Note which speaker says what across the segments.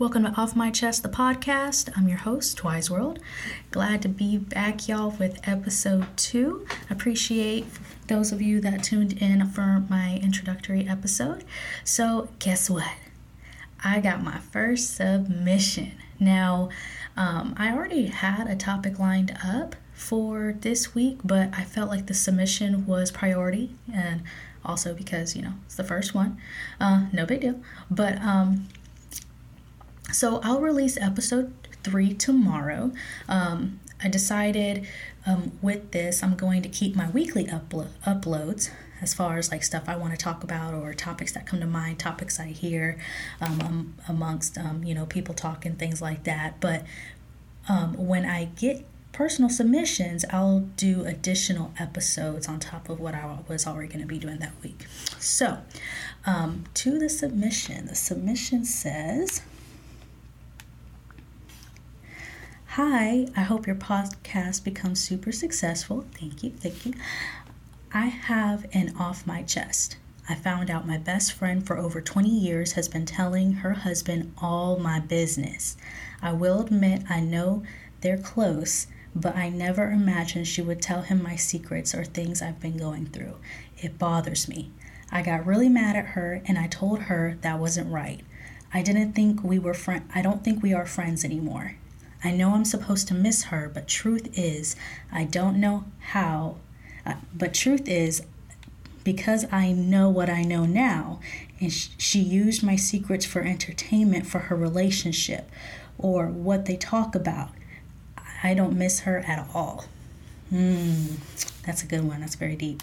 Speaker 1: Welcome to Off My Chest, the podcast. I'm your host, Twice World. Glad to be back, y'all, with episode two. Appreciate those of you that tuned in for my introductory episode. So, guess what? I got my first submission. Now, um, I already had a topic lined up for this week, but I felt like the submission was priority, and also because you know it's the first one. Uh, no big deal. But um, so I'll release episode three tomorrow. Um, I decided um, with this, I'm going to keep my weekly uplo- uploads as far as like stuff I want to talk about or topics that come to mind, topics I hear um, um amongst you know people talking things like that. But um, when I get personal submissions, I'll do additional episodes on top of what I was already going to be doing that week. So, um, to the submission, the submission says. Hi, I hope your podcast becomes super successful. Thank you, thank you. I have an off my chest. I found out my best friend for over 20 years has been telling her husband all my business. I will admit I know they're close, but I never imagined she would tell him my secrets or things I've been going through. It bothers me. I got really mad at her and I told her that wasn't right. I didn't think we were friend I don't think we are friends anymore. I know I'm supposed to miss her, but truth is, I don't know how. Uh, but truth is, because I know what I know now, and sh- she used my secrets for entertainment for her relationship or what they talk about, I don't miss her at all. Hmm, that's a good one. That's very deep.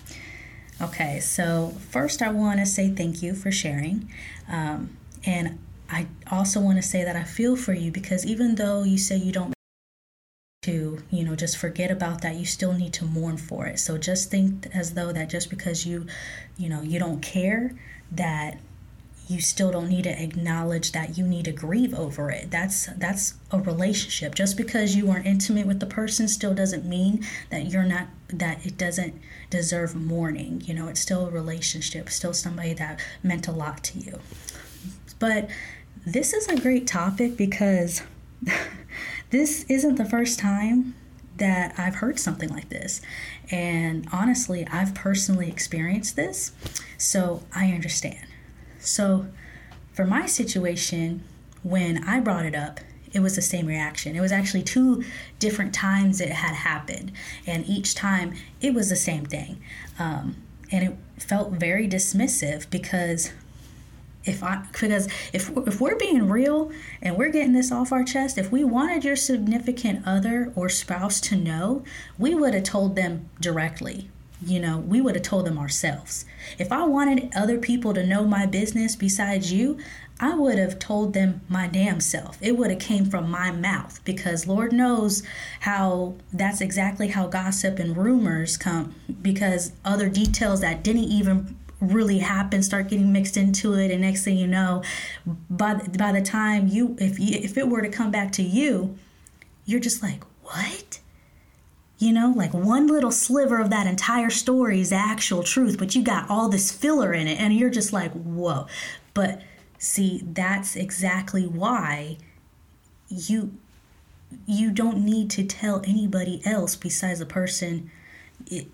Speaker 1: Okay, so first I want to say thank you for sharing. Um, and I also want to say that I feel for you because even though you say you don't to, you know, just forget about that, you still need to mourn for it. So just think as though that just because you, you know, you don't care that you still don't need to acknowledge that you need to grieve over it. That's that's a relationship. Just because you aren't intimate with the person still doesn't mean that you're not that it doesn't deserve mourning. You know, it's still a relationship, still somebody that meant a lot to you. But this is a great topic because this isn't the first time that I've heard something like this. And honestly, I've personally experienced this, so I understand. So, for my situation, when I brought it up, it was the same reaction. It was actually two different times it had happened, and each time it was the same thing. Um, and it felt very dismissive because if I because if if we're being real and we're getting this off our chest, if we wanted your significant other or spouse to know, we would have told them directly. You know, we would have told them ourselves. If I wanted other people to know my business besides you, I would have told them my damn self. It would have came from my mouth because Lord knows how that's exactly how gossip and rumors come because other details that didn't even really happen start getting mixed into it and next thing you know by by the time you if you if it were to come back to you you're just like what? You know like one little sliver of that entire story is actual truth but you got all this filler in it and you're just like whoa. But see that's exactly why you you don't need to tell anybody else besides the person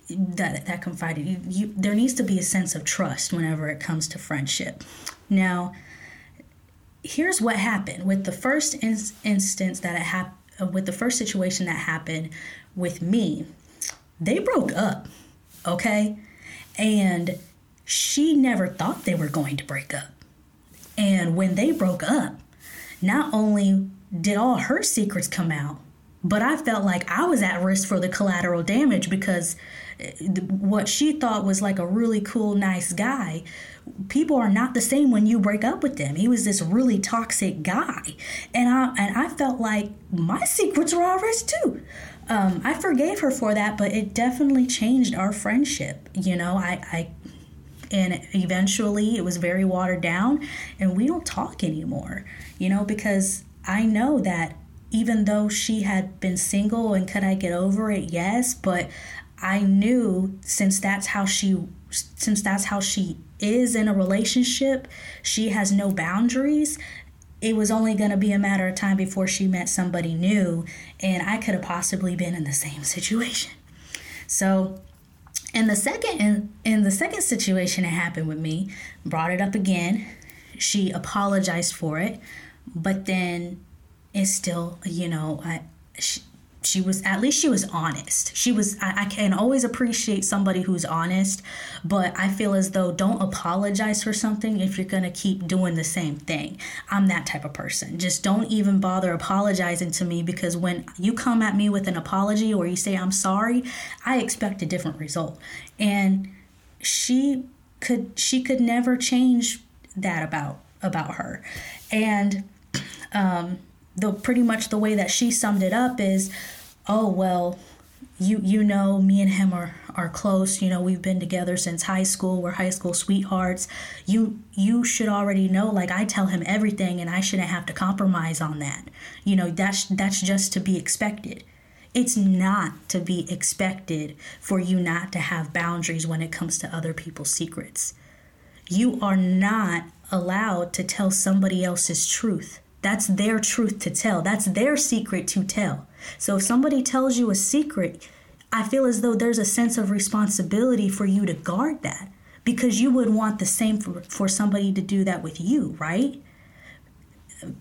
Speaker 1: that that confided you, you there needs to be a sense of trust whenever it comes to friendship. Now here's what happened. With the first in, instance that it happened uh, with the first situation that happened with me they broke up okay? And she never thought they were going to break up. And when they broke up not only did all her secrets come out but I felt like I was at risk for the collateral damage because eh, what she thought was like a really cool, nice guy. People are not the same when you break up with them. He was this really toxic guy, and I and I felt like my secrets were at risk too. Um, I forgave her for that, but it definitely changed our friendship. You know, I, I and eventually it was very watered down, and we don't talk anymore. You know, because I know that even though she had been single and could I get over it? Yes, but I knew since that's how she since that's how she is in a relationship, she has no boundaries. it was only going to be a matter of time before she met somebody new, and I could have possibly been in the same situation. So, in the second in, in the second situation that happened with me, brought it up again. She apologized for it, but then it's still, you know, I she, she was at least she was honest. She was I, I, can always appreciate somebody who's honest but i feel as though don't apologize for something if you're gonna keep doing the same thing. I'm that type of person. Just don't even bother apologizing to me because when you come at me with an apology or you say i'm sorry i expect a different result. And she could she could never change that about about her. And um the pretty much the way that she summed it up is oh well you you know me and him are are close. You know we've been together since high school. We're high school sweethearts. You you should already know like i tell him everything and i shouldn't have to compromise on that. You know that's that's just to be expected. It's not to be expected for you not to have boundaries when it comes to other people's secrets. You are not allowed to tell somebody else's truth that's their truth to tell. That's their secret to tell. So if somebody tells you a secret, I feel as though there's a sense of responsibility for you to guard that because you would want the same for, for somebody to do that with you, right?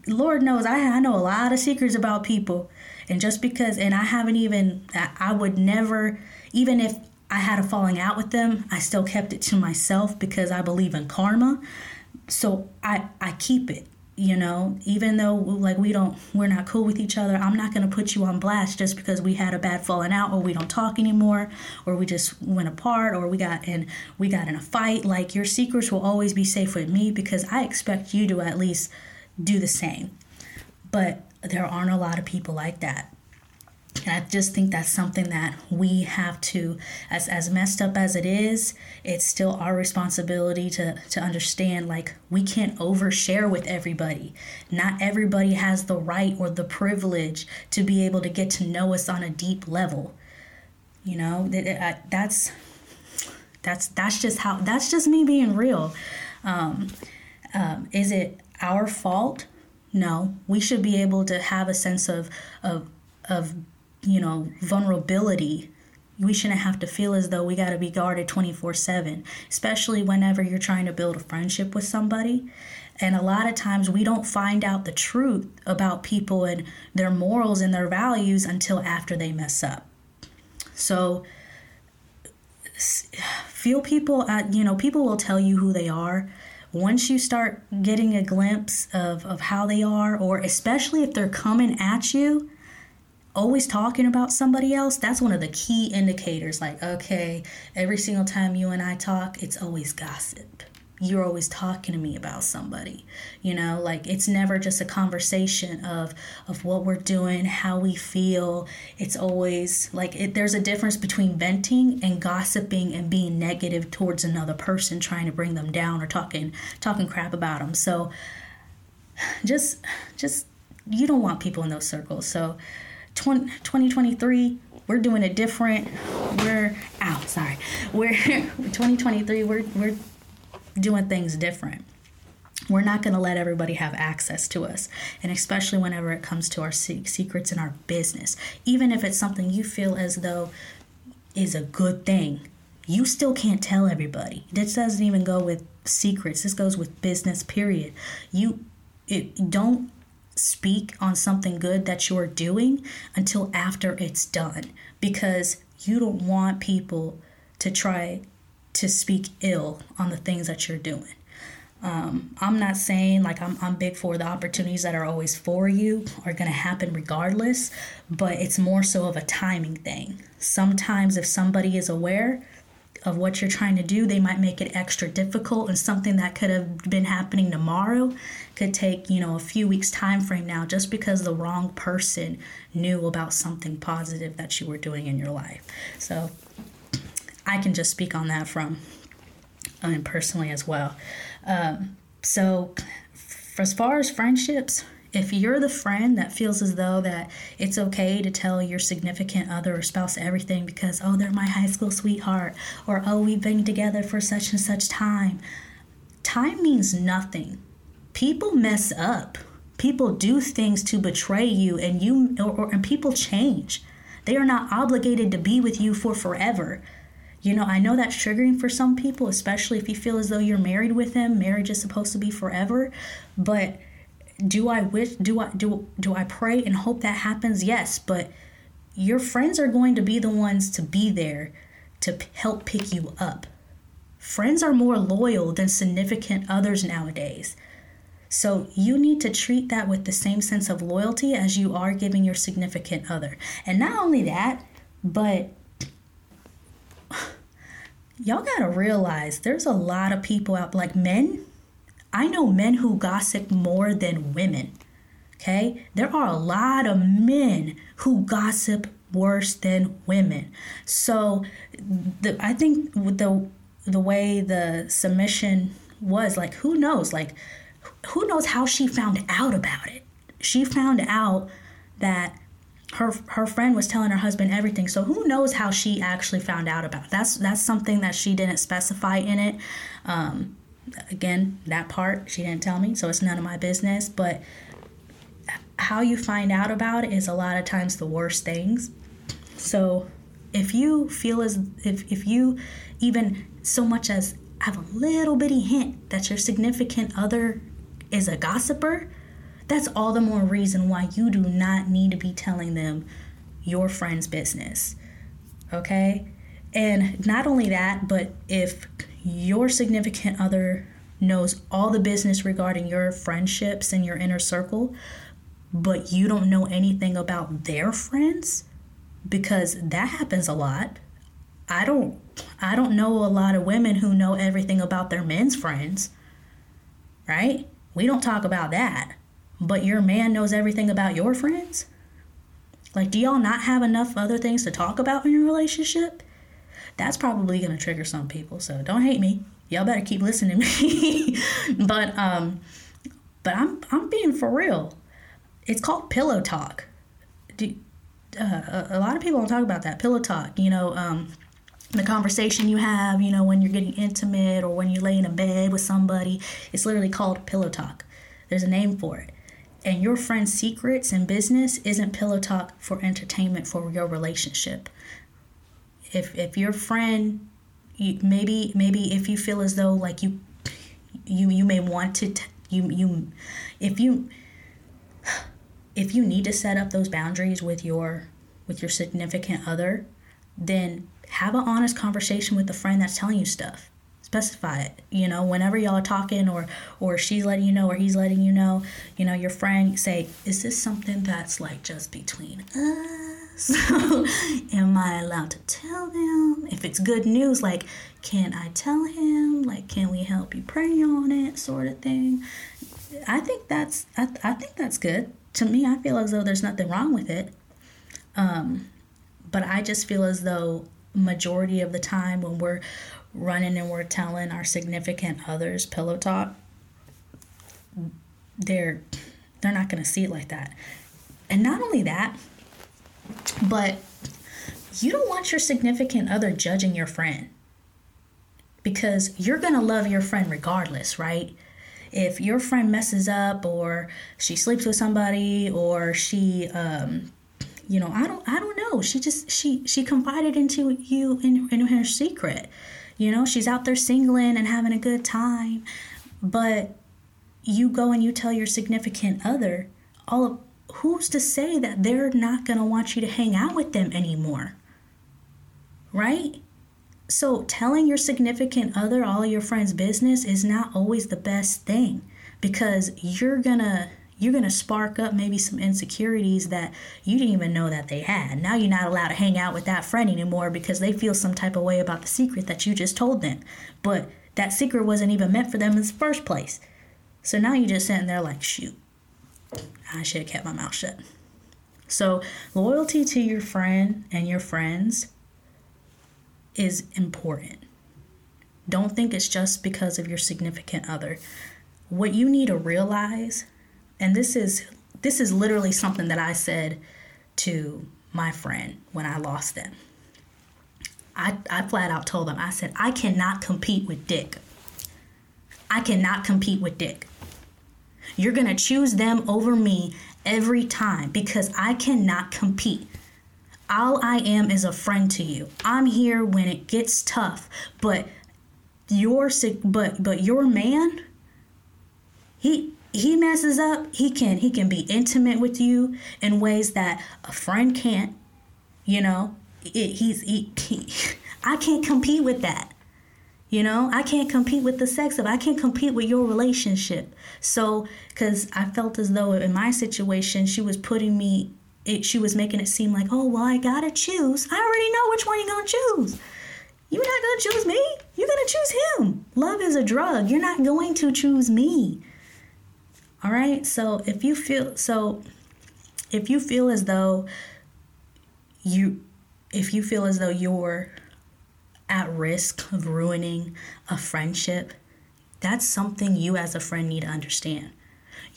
Speaker 1: Lord knows I, I know a lot of secrets about people. And just because, and I haven't even, I would never, even if I had a falling out with them, I still kept it to myself because I believe in karma. So I, I keep it you know even though like we don't we're not cool with each other i'm not going to put you on blast just because we had a bad falling out or we don't talk anymore or we just went apart or we got in we got in a fight. Like your secrets will always be safe with me because i expect you to at least do the same. But there aren't a lot of people like that I just think that's something that we have to, as, as messed up as it is, it's still our responsibility to, to understand like we can't overshare with everybody. Not everybody has the right or the privilege to be able to get to know us on a deep level. You know, that's that's that's just how that's just me being real. Um, um, is it our fault? No, we should be able to have a sense of of of you know, vulnerability. We shouldn't have to feel as though we got to be guarded 24 7, especially whenever you're trying to build a friendship with somebody. And a lot of times we don't find out the truth about people and their morals and their values until after they mess up. So, feel people, at, you know, people will tell you who they are once you start getting a glimpse of, of how they are, or especially if they're coming at you always talking about somebody else, that's one of the key indicators. Like, okay, every single time you and I talk, it's always gossip. You're always talking to me about somebody. You know, like it's never just a conversation of of what we're doing, how we feel. It's always like it, there's a difference between venting and gossiping and being negative towards another person, trying to bring them down or talking talking crap about them. So just just you don't want people in those circles. So 20, 2023 we're doing it different we're out sorry. We're 2023 we're we're doing things different. We're not going to let everybody have access to us and especially whenever it comes to our secrets in our business. Even if it's something you feel as though is a good thing you still can't tell everybody. This doesn't even go with secrets. This goes with business period. You it, don't speak on something good that you're doing until after it's done because you don't want people to try to speak ill on the things that you're doing. Um, I'm not saying like I'm, I'm big for the opportunities that are always for you are going to happen regardless, but it's more so of a timing thing. Sometimes, if somebody is aware, of what you're trying to do, they might make it extra difficult and something that could have been happening tomorrow could take, you know, a few weeks time frame now just because the wrong person knew about something positive that you were doing in your life. So I can just speak on that from I mean personally as well. Um, so as far as friendships, if you're the friend that feels as though that it's okay to tell your significant other or spouse everything because oh they're my high school sweetheart or oh we've been together for such and such time time means nothing people mess up People do things to betray you, and you or, or and people change. They are not obligated to be with you for forever. You know, I know that's triggering for some people, especially if you feel as though you're married with them. Marriage is supposed to be forever, but do I wish do I do do I pray and hope that happens? Yes, but your friends are going to be the ones to be there to help pick you up. Friends are more loyal than significant others nowadays. So you need to treat that with the same sense of loyalty as you are giving your significant other. And not only that, but y'all got to realize there's a lot of people out like men. I know men who gossip more than women. Okay? There are a lot of men who gossip worse than women. So the I think the the way the submission was like who knows like who knows how she found out about it. She found out that her her friend was telling her husband everything. So who knows how she actually found out about it. That's that's something that she didn't specify in it. Um, again, that part she didn't tell me, so it's none of my business. But how you find out about it is a lot of times the worst things. So if you feel as if if you even so much as have a little bitty hint that your significant other is a gossiper, that's all the more reason why you do not need to be telling them your friend's business. Okay? And not only that, but if your significant other knows all the business regarding your friendships and your inner circle, but you don't know anything about their friends, because that happens a lot. I don't I don't know a lot of women who know everything about their men's friends. Right? We don't talk about that. But your man knows everything about your friends? Like do y'all not have enough other things to talk about in your relationship? That's probably going to trigger some people. So don't hate me. Y'all better keep listening to me. but um but I'm I'm being for real. It's called pillow talk. Do, uh, a lot of people don't talk about that pillow talk. You know, um, the conversation you have, you know, when you're getting intimate or when you lay in a bed with somebody, it's literally called pillow talk. There's a name for it. And your friend's secrets and business isn't pillow talk for entertainment for your relationship. If if your friend, you, maybe maybe if you feel as though like you you you may want to t- you you if you if you need to set up those boundaries with your with your significant other, then have an honest conversation with the friend that's telling you stuff. Specify it. You know, whenever y'all are talking or or she's letting you know or he's letting you know, you know, your friend say, "Is this something that's like just between us? So, am I allowed to tell them? If it's good news, like, can I tell him? Like, can we help you pray on it, sort of thing." I think that's I, I think that's good to me, I feel as though there's nothing wrong with it. Um, but I just feel as though majority of the time when we're running and we're telling our significant others pillow talk, they're they're not going to see it like that. And not only that, but you don't want your significant other judging your friend. Because you're going to love your friend regardless, right? if your friend messes up or she sleeps with somebody or she um you know i don't i don't know. She just she she confided into you in, in her secret. You know she's out there singling and having a good time. But you go and you tell your significant other all of who's to say that they're not going to want you to hang out with them anymore right so, telling your significant other all your friends' business is not always the best thing because you're gonna you're gonna spark up maybe some insecurities that you didn't even know that they had. Now you're not allowed to hang out with that friend anymore because they feel some type of way about the secret that you just told them. But that secret wasn't even meant for them in the first place. So now you're just sitting there like, shoot, I should have kept my mouth shut. So, loyalty to your friend and your friends is important. Don't think it's just because of your significant other. What you need to realize, and this is this is literally something that I said to my friend when I lost them. I, I flat out told them, I said, I cannot compete with Dick. I cannot compete with Dick. You're going to choose them over me every time because I cannot compete. All I am is a friend to you. I'm here when it gets tough, but your but but your man he he messes up, he can he can be intimate with you in ways that a friend can't. You know, it, he's he, he I can't compete with that. You know, I can't compete with the sex of I can't compete with your relationship. So, because I felt as though in my situation, she was putting me, it, she was making it seem like, oh, well, I gotta choose. I already know which one you're gonna choose. You're not gonna choose me. You're gonna choose him. Love is a drug. You're not going to choose me. All right. So if you feel so, if you feel as though you, if you feel as though you're at risk of ruining a friendship, that's something you as a friend need to understand.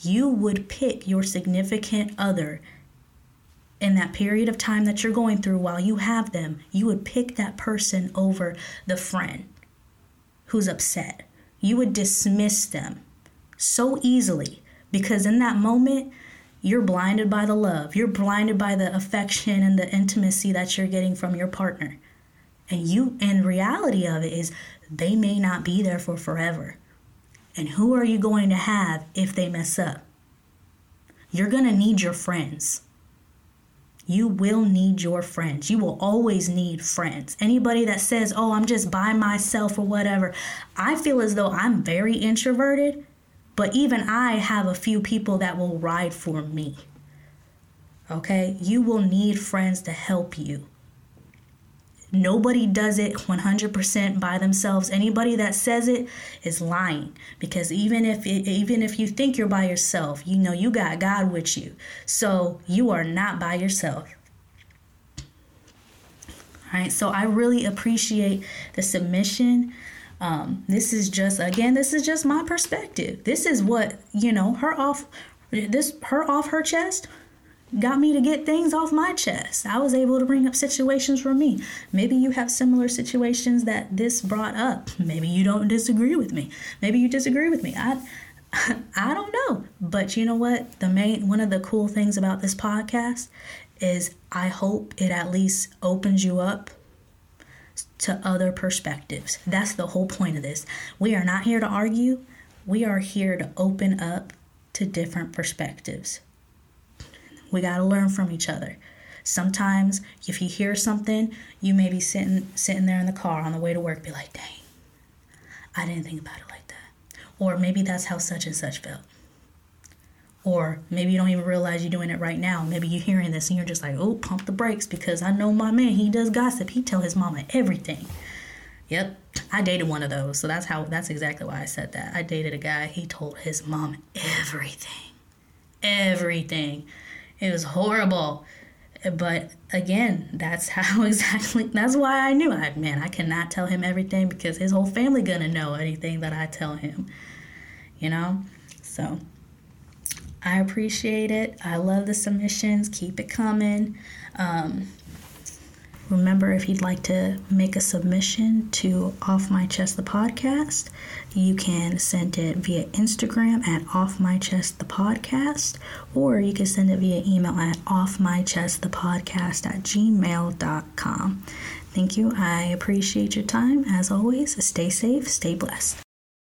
Speaker 1: You would pick your significant other in that period of time that you're going through while you have them, you would pick that person over the friend who's upset. You would dismiss them so easily because in that moment, you're blinded by the love, you're blinded by the affection and the intimacy that you're getting from your partner. And you and reality of it is they may not be there for forever. And who are you going to have if they mess up? You're going to need your friends. You will need your friends. You will always need friends. Anybody that says, "Oh, I'm just by myself" or whatever, I feel as though I'm very introverted, but even I have a few people that will ride for me. Okay? You will need friends to help you. Nobody does it 100% by themselves. Anybody that says it is lying because even if it, even if you think you're by yourself, you know you got God with you. So you are not by yourself. All right? So I really appreciate the submission. Um, this is just again, this is just my perspective. This is what, you know, her off this her off her chest got me to get things off my chest. I was able to bring up situations for me. Maybe you have similar situations that this brought up. Maybe you don't disagree with me. Maybe you disagree with me. I I don't know. But you know what? The main one of the cool things about this podcast is I hope it at least opens you up to other perspectives. That's the whole point of this. We are not here to argue. We are here to open up to different perspectives. We got to learn from each other. Sometimes if you hear something, you may be sitting sitting there in the car on the way to work be like, "Dang. I didn't think about it like that." Or maybe that's how such and such felt. Or maybe you don't even realize you're doing it right now. Maybe you're hearing this and you're just like, "Oh, pump the brakes because I know my man, he does gossip. He tell his mama everything." Yep, I dated one of those. So that's how that's exactly why I said that. I dated a guy, he told his mom everything. Everything. It was horrible. But again, that's how exactly that's why I knew I man, I cannot tell him everything because his whole family gonna know anything that I tell him. You know? So I appreciate it. I love the submissions. Keep it coming. Um, Remember, if you'd like to make a submission to Off My Chest the podcast, you can send it via Instagram at Off My Chest the podcast, or you can send it via email at Off My Chest the podcast at gmail.com. Thank you. I appreciate your time. As always, stay safe, stay blessed.